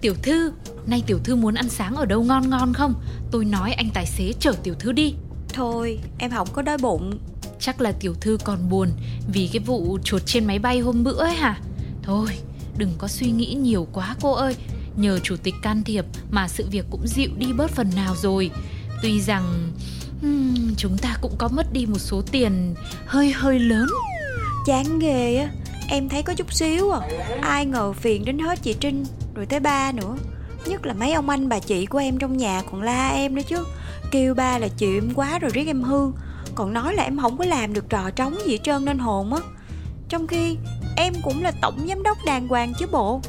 Tiểu thư, nay tiểu thư muốn ăn sáng ở đâu ngon ngon không? Tôi nói anh tài xế chở tiểu thư đi. Thôi em không có đói bụng. Chắc là tiểu thư còn buồn Vì cái vụ chuột trên máy bay hôm bữa ấy hả? Thôi đừng có suy nghĩ nhiều quá cô ơi. Nhờ chủ tịch can thiệp mà sự việc cũng dịu đi bớt phần nào rồi. Tuy rằng hmm, chúng ta cũng có mất đi một số tiền hơi hơi lớn. Chán ghê á Em thấy có chút xíu à. Ai ngờ phiền đến hết chị Trinh Rồi tới ba nữa. Nhất là mấy ông anh bà chị của em trong nhà còn la em nữa chứ. Kêu ba là chịu em quá rồi riết em hư. Còn nói là em không có làm được trò trống gì hết trơn nên hồn á Trong khi em cũng là tổng giám đốc đàng hoàng chứ bộ.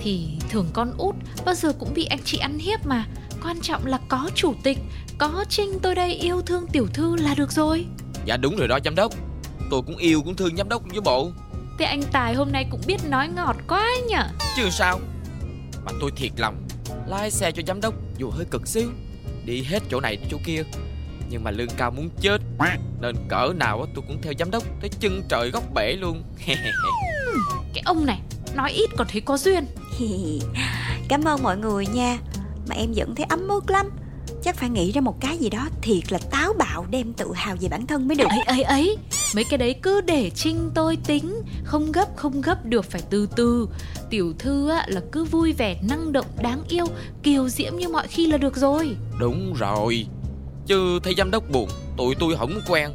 Thì thường con út bao giờ cũng bị anh chị ăn hiếp mà. Quan trọng là có chủ tịch Có Trinh tôi đây yêu thương tiểu thư là được rồi. Dạ đúng rồi đó giám đốc. Tôi cũng yêu cũng thương giám đốc với bộ. Thế anh Tài hôm nay cũng biết nói ngọt quá nhở. Chứ sao Mà tôi thiệt lòng Lái xe cho giám đốc dù hơi cực xíu. Đi hết chỗ này chỗ kia Nhưng mà lương cao muốn chết. Nên cỡ nào tôi cũng theo giám đốc Tới chân trời góc bể luôn. Cái ông này nói ít còn thấy có duyên. Cảm ơn mọi người nha. Mà em vẫn thấy ấm ức lắm Chắc phải nghĩ ra một cái gì đó thiệt là táo bạo Đem tự hào về bản thân mới được. Ấy ấy ấy mấy cái đấy cứ để trinh tôi tính. Không gấp không gấp được phải từ từ. Tiểu thư á, là cứ vui vẻ năng động đáng yêu kiều diễm như mọi khi là được rồi. Đúng rồi. Chứ thấy giám đốc buồn Tụi tôi không quen.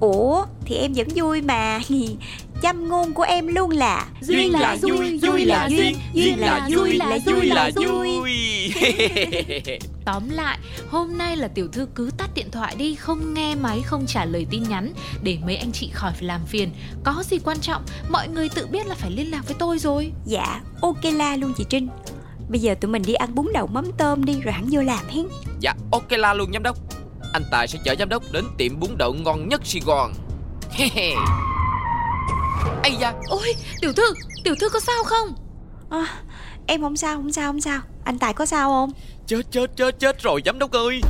Ủa thì em vẫn vui mà Chăm ngôn của em luôn là Duyên là duyên, duyên là duyên, duyên là vui là vui là vui. Tóm lại, hôm nay là tiểu thư cứ tắt điện thoại đi Không nghe máy, không trả lời tin nhắn Để mấy anh chị khỏi phải làm phiền. Có gì quan trọng, mọi người tự biết là phải liên lạc với tôi rồi. Dạ ok la luôn chị Trinh. Bây giờ tụi mình đi ăn bún đậu mắm tôm đi Rồi hẳn vô làm hen. Dạ ok la luôn giám đốc. Anh Tài sẽ chở giám đốc đến tiệm bún đậu ngon nhất Sài Gòn Ây da. Ôi, tiểu thư, tiểu thư có sao không? à, Em không sao không sao không sao. Anh Tài có sao không? Chết chết chết chết rồi giám đốc ơi.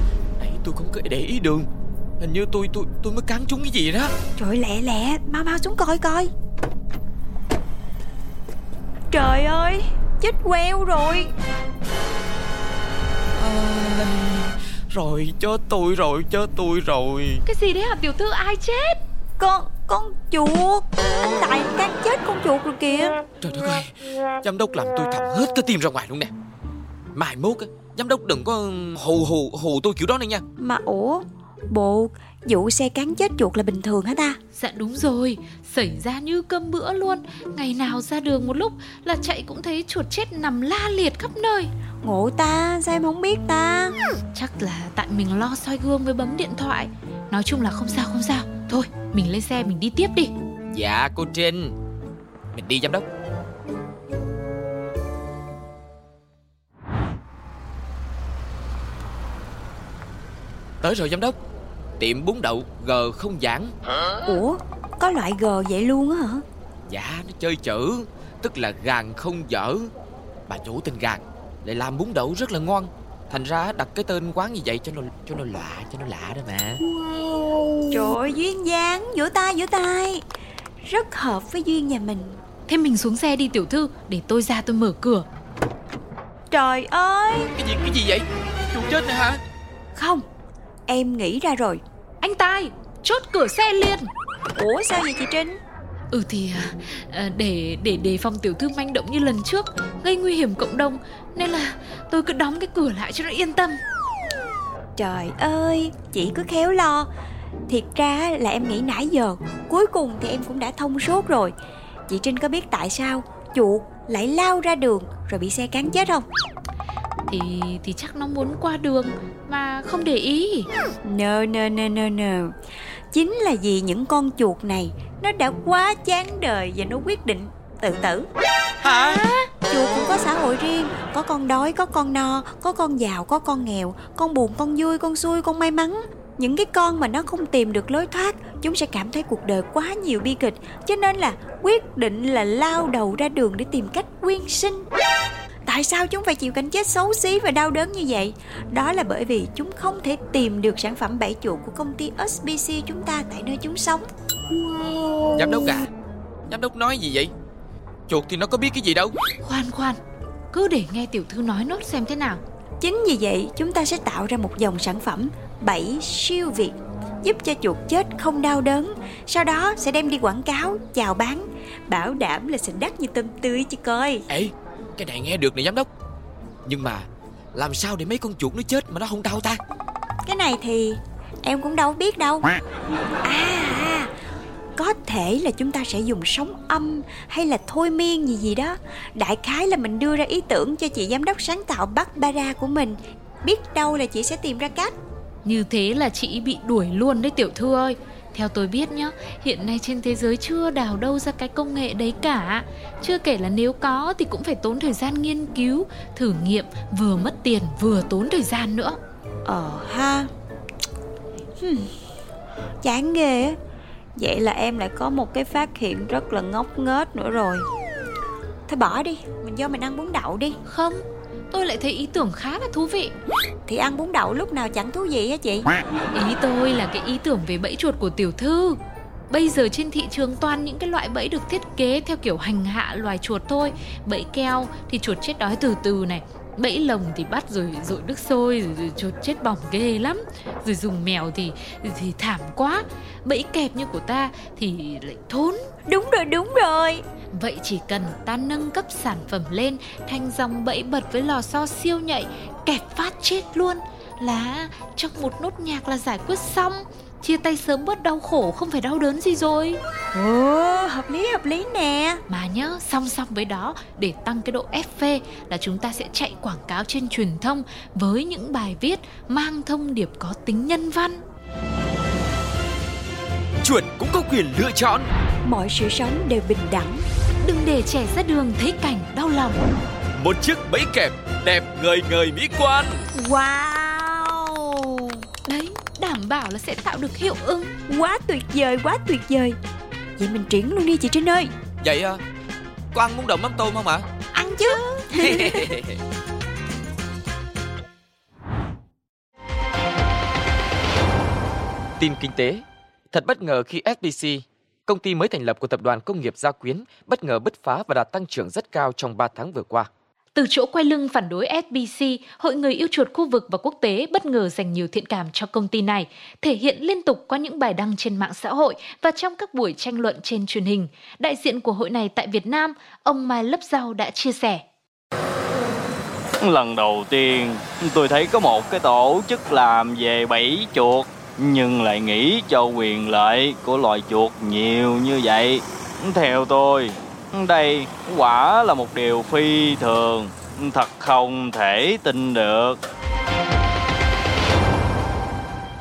Nãy tôi không có để ý đường. Hình như tôi tôi tôi mới cắn trúng cái gì đó. Trời lẹ lẹ. Mau mau xuống coi coi. Trời ơi Chết queo rồi. À, Rồi chết tôi rồi chết tôi rồi. Cái gì đấy hả tiểu thư? Ai chết? Con con chuột. Anh Tài đang chết con chuột rồi kìa. Trời đất ơi Giám đốc làm tôi thòng hết cái tim ra ngoài luôn nè. Mai mốt á Giám đốc đừng có hù hù hù tôi kiểu đó nữa nha. Mà ủa Bộ vụ xe cán chết chuột là bình thường hả ta? Dạ đúng rồi, xảy ra như cơm bữa luôn. Ngày nào ra đường một lúc là chạy cũng thấy chuột chết nằm la liệt khắp nơi. Ngộ ta sao em không biết ta? Chắc là tại mình lo soi gương với bấm điện thoại. Nói chung là không sao không sao Thôi mình lên xe mình đi tiếp đi. Dạ cô Trinh. Mình đi giám đốc. Tới rồi giám đốc. Tiệm bún đậu G không giảng Ủa có loại G vậy luôn á hả? Dạ nó chơi chữ Tức là gàn không dở. Bà chủ tên gàn Lại làm bún đậu rất là ngon. Thành ra đặt cái tên quán như vậy cho nó cho nó lạ cho nó lạ đó mà Trời ơi duyên dáng Vỗ tay vỗ tay. Rất hợp với duyên nhà mình. Thế mình xuống xe đi tiểu thư Để tôi ra tôi mở cửa. Trời ơi. Cái gì cái gì vậy? Chuột chết nè hả? Không Em nghĩ ra rồi. Anh Tài chốt cửa xe liền. Ủa sao vậy chị Trinh? Ừ thì à, à, để để đề phòng tiểu thư manh động như lần trước Gây nguy hiểm cộng đồng Nên là tôi cứ đóng cái cửa lại cho nó yên tâm. Trời ơi Chị cứ khéo lo Thiệt ra là em nghĩ nãy giờ Cuối cùng thì em cũng đã thông suốt rồi. Chị Trinh có biết tại sao Chuột lại lao ra đường Rồi bị xe cán chết không? Thì thì chắc nó muốn qua đường Mà không để ý. No no no no no. Chính là vì những con chuột này Nó đã quá chán đời Và nó quyết định tự tử. Hả? Chuột cũng có xã hội riêng Có con đói, có con no Có con giàu, có con nghèo Con buồn, con vui, con xui, con may mắn Những cái con mà nó không tìm được lối thoát Chúng sẽ cảm thấy cuộc đời quá nhiều bi kịch. Cho nên là quyết định là lao đầu ra đường Để tìm cách quyên sinh. Tại sao chúng phải chịu cảnh chết xấu xí và đau đớn như vậy? Đó là bởi vì chúng không thể tìm được sản phẩm bẫy chuột của công ty SBC chúng ta tại nơi chúng sống. Giám đốc à Giám đốc nói gì vậy? Chuột thì nó có biết cái gì đâu. Khoan khoan Cứ để nghe tiểu thư nói nốt xem thế nào. Chính vì vậy chúng ta sẽ tạo ra một dòng sản phẩm bẫy siêu việt giúp cho chuột chết không đau đớn. Sau đó sẽ đem đi quảng cáo chào bán bảo đảm là xịn đắt như tôm tươi chứ coi. Ê cái này nghe được nè giám đốc. Nhưng mà làm sao để mấy con chuột nó chết mà nó không đau ta? Cái này thì em cũng đâu biết đâu. À, à có thể là chúng ta sẽ dùng sóng âm hay là thôi miên gì gì đó. Đại khái là mình đưa ra ý tưởng cho chị giám đốc sáng tạo Barbara của mình. Biết đâu là chị sẽ tìm ra cách Như thế là chị bị đuổi luôn đấy tiểu thư ơi. Theo tôi biết nhá, hiện nay trên thế giới chưa đào đâu ra cái công nghệ đấy cả. Chưa kể là nếu có thì cũng phải tốn thời gian nghiên cứu, thử nghiệm Vừa mất tiền vừa tốn thời gian nữa. Ờ ha. Hmm. Chán ghê á. Vậy là em lại có một cái phát hiện rất là ngốc nghếch nữa rồi. Thôi bỏ đi Mình vô mình ăn bún đậu đi. Không, tôi lại thấy ý tưởng khá là thú vị. Thì ăn bún đậu lúc nào chẳng thú vị á chị? Ý tôi là cái ý tưởng về bẫy chuột của tiểu thư. Bây giờ trên thị trường toàn những cái loại bẫy được thiết kế theo kiểu hành hạ loài chuột thôi. Bẫy keo thì chuột chết đói từ từ này. Bẫy lồng thì bắt rồi rội nước sôi rồi, rồi chuột chết bỏng ghê lắm. Rồi dùng mèo thì thì thảm quá. Bẫy kẹp như của ta thì lại thốn. Đúng rồi đúng rồi Vậy chỉ cần ta nâng cấp sản phẩm lên thành dòng bẫy bật với lò xo siêu nhạy kẹp phát chết luôn. Là trong một nốt nhạc là giải quyết xong. Chia tay sớm bớt đau khổ không phải đau đớn gì rồi. Ồ hợp lý hợp lý nè. Mà nhớ song song với đó để tăng cái độ FV là chúng ta sẽ chạy quảng cáo trên truyền thông với những bài viết mang thông điệp có tính nhân văn. Chuột cũng có quyền lựa chọn. Mọi sự sống đều bình đẳng đừng để trẻ ra đường thấy cảnh đau lòng. Một chiếc bẫy kẹp đẹp ngời ngời mỹ quan. Wow! Đấy đảm bảo là sẽ tạo được hiệu ứng. Quá tuyệt vời quá tuyệt vời. Vậy mình triển luôn đi chị Trinh ơi. Vậy à Có ăn muốn đậu mắm tôm không ạ? Ăn chứ. Tin kinh tế. Thật bất ngờ khi SBC, công ty mới thành lập của tập đoàn công nghiệp Gia Quyến, bất ngờ bứt phá và đạt tăng trưởng rất cao trong 3 tháng vừa qua. Từ chỗ quay lưng phản đối SBC, Hội người yêu chuột khu vực và quốc tế bất ngờ dành nhiều thiện cảm cho công ty này, thể hiện liên tục qua những bài đăng trên mạng xã hội và trong các buổi tranh luận trên truyền hình. Đại diện của hội này tại Việt Nam, ông Mai Lấp Rau đã chia sẻ. Lần đầu tiên tôi thấy có một cái tổ chức làm về bẫy chuột nhưng lại nghĩ cho quyền lợi của loài chuột nhiều như vậy. Theo tôi, đây quả là một điều phi thường, thật không thể tin được.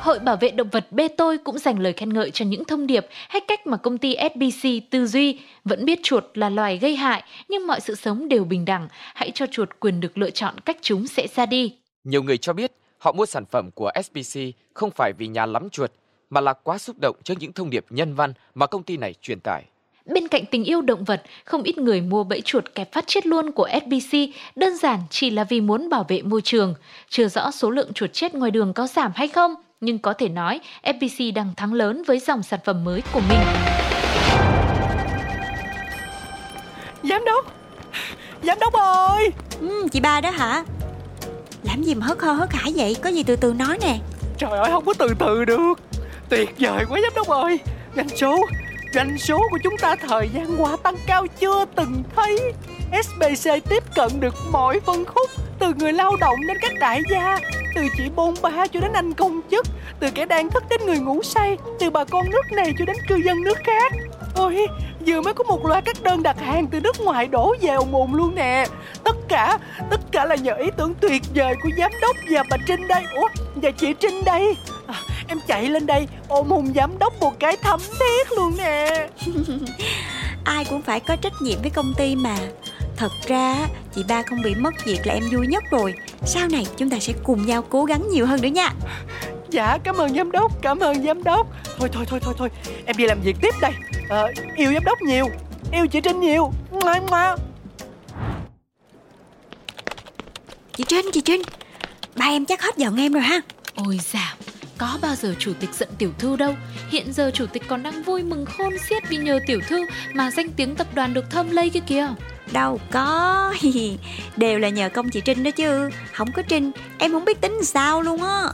Hội Bảo vệ Động vật Bê Tôi cũng dành lời khen ngợi cho những thông điệp hay cách mà công ty SBC tư duy vẫn biết chuột là loài gây hại nhưng mọi sự sống đều bình đẳng, hãy cho chuột quyền được lựa chọn cách chúng sẽ ra đi. Nhiều người cho biết họ mua sản phẩm của SBC không phải vì nhà lắm chuột, mà là quá xúc động trước những thông điệp nhân văn mà công ty này truyền tải. Bên cạnh tình yêu động vật, không ít người mua bẫy chuột kẹp phát chết luôn của SBC đơn giản chỉ là vì muốn bảo vệ môi trường. Chưa rõ số lượng chuột chết ngoài đường có giảm hay không, nhưng có thể nói FPC đang thắng lớn với dòng sản phẩm mới của mình. Giám đốc Giám đốc ơi ừ, Chị ba đó hả làm gì mà hớt hơ hớt hải vậy? Có gì từ từ nói nè. Trời ơi không có từ từ được. Tuyệt vời quá giám đốc ơi. Doanh số Doanh số của chúng ta thời gian qua tăng cao chưa từng thấy. SBC tiếp cận được mọi phân khúc Từ người lao động đến các đại gia Từ chị bôn ba cho đến anh công chức Từ kẻ đang thức đến người ngủ say Từ bà con nước này cho đến cư dân nước khác. Ôi, vừa mới có một loạt các đơn đặt hàng từ nước ngoài đổ về ồn ồn luôn nè. Tất cả, tất cả là nhờ ý tưởng tuyệt vời của giám đốc và bà Trinh đây. Ủa, và chị Trinh đây? À, Em chạy lên đây ôm hùng giám đốc một cái thấm thiết luôn nè. Ai cũng phải có trách nhiệm với công ty mà. Thật ra chị ba không bị mất việc là em vui nhất rồi. Sau này chúng ta sẽ cùng nhau cố gắng nhiều hơn nữa nha. Dạ cảm ơn giám đốc Cảm ơn giám đốc. Thôi thôi thôi thôi thôi. Em đi làm việc tiếp đây à, Yêu giám đốc nhiều Yêu chị Trinh nhiều. Ngoan ngoan. Chị Trinh chị Trinh. Ba em chắc hết giận em rồi ha. Ôi dào, có bao giờ chủ tịch giận tiểu thư đâu. Hiện giờ chủ tịch còn đang vui mừng khôn xiết vì nhờ tiểu thư mà danh tiếng tập đoàn được thơm lây kia kìa. Đâu có. Đều là nhờ công chị Trinh đó chứ. Không có Trinh Em không biết tính sao luôn á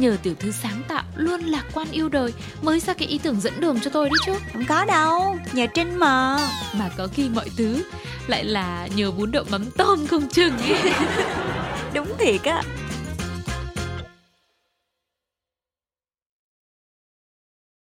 Nhờ tiểu thư sáng tạo luôn lạc quan yêu đời Mới ra cái ý tưởng dẫn đường cho tôi đấy chứ. Không có đâu Nhờ Trinh mà. Mà có khi mọi thứ lại là nhờ bún đậu mắm tôm không chừng ấy. Đúng thiệt á